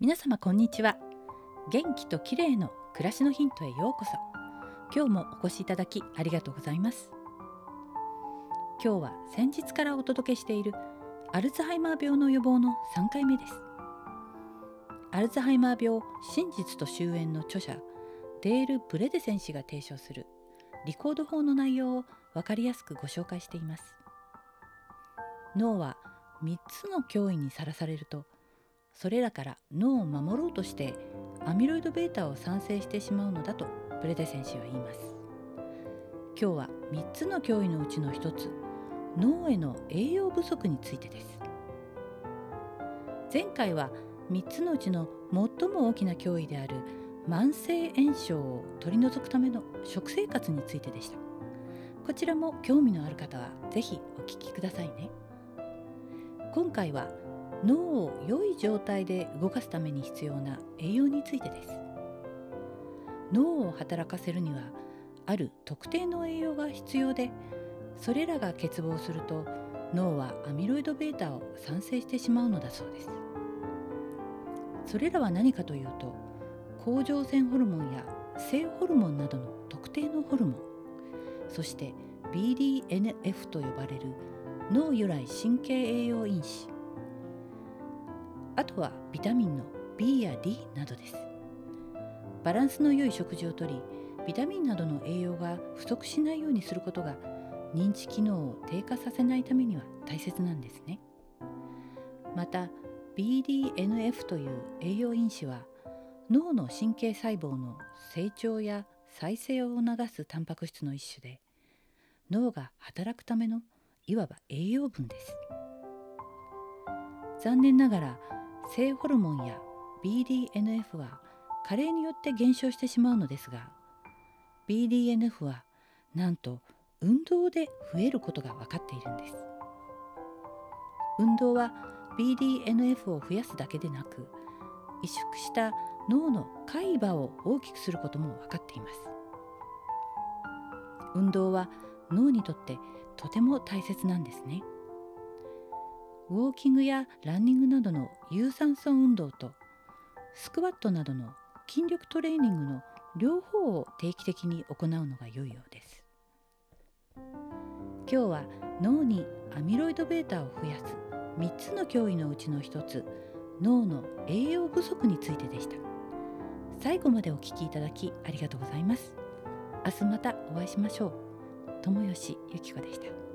皆様こんにちは。元気と綺麗の暮らしのヒントへようこそ。今日もお越しいただきありがとうございます。今日は先日からお届けしているアルツハイマー病の予防の3回目です。アルツハイマー病真実と終焉の著者デール・ブレデセン氏が提唱するリコード法の内容を分かりやすくご紹介しています。脳は3つの脅威にさらされるとそれらから脳を守ろうとしてアミロイド β を産生してしまうのだとブレデセン氏は言います。今日は3つの脅威のうちの1つ脳への栄養不足についてです。前回は3つのうちの最も大きな脅威である慢性炎症を取り除くための食生活についてでした。こちらも興味のある方は是非お聞きくださいね。今回は脳を良い状態で動かすために必要な栄養についてです。脳を働かせるにはある特定の栄養が必要でそれらが欠乏すると脳はアミロイド β を産生してしまうのだそうです。それらは何かというと甲状腺ホルモンや性ホルモンなどの特定のホルモンそして BDNF と呼ばれる脳由来神経栄養因子とはビタミンの B や D などです。バランスの良い食事をとりビタミンなどの栄養が不足しないようにすることが認知機能を低下させないためには大切なんですね。また BDNF という栄養因子は脳の神経細胞の成長や再生を促すタンパク質の一種で脳が働くためのいわば栄養分です。残念ながら性ホルモンや BDNF は加齢によって減少してしまうのですが BDNF はなんと運動で増えることが分かっているんです運動は BDNF を増やすだけでなく萎縮した脳の海馬を大きくすることも分かっています運動は脳にとってとても大切なんですね。ウォーキングやランニングなどの有酸素運動とスクワットなどの筋力トレーニングの両方を定期的に行うのが良いようです。今日は脳にアミロイド β を増やす3つの脅威のうちの1つ脳の栄養不足についてでした。最後までお聞きいただきありがとうございます。明日またお会いしましょう。友吉ゆき子でした。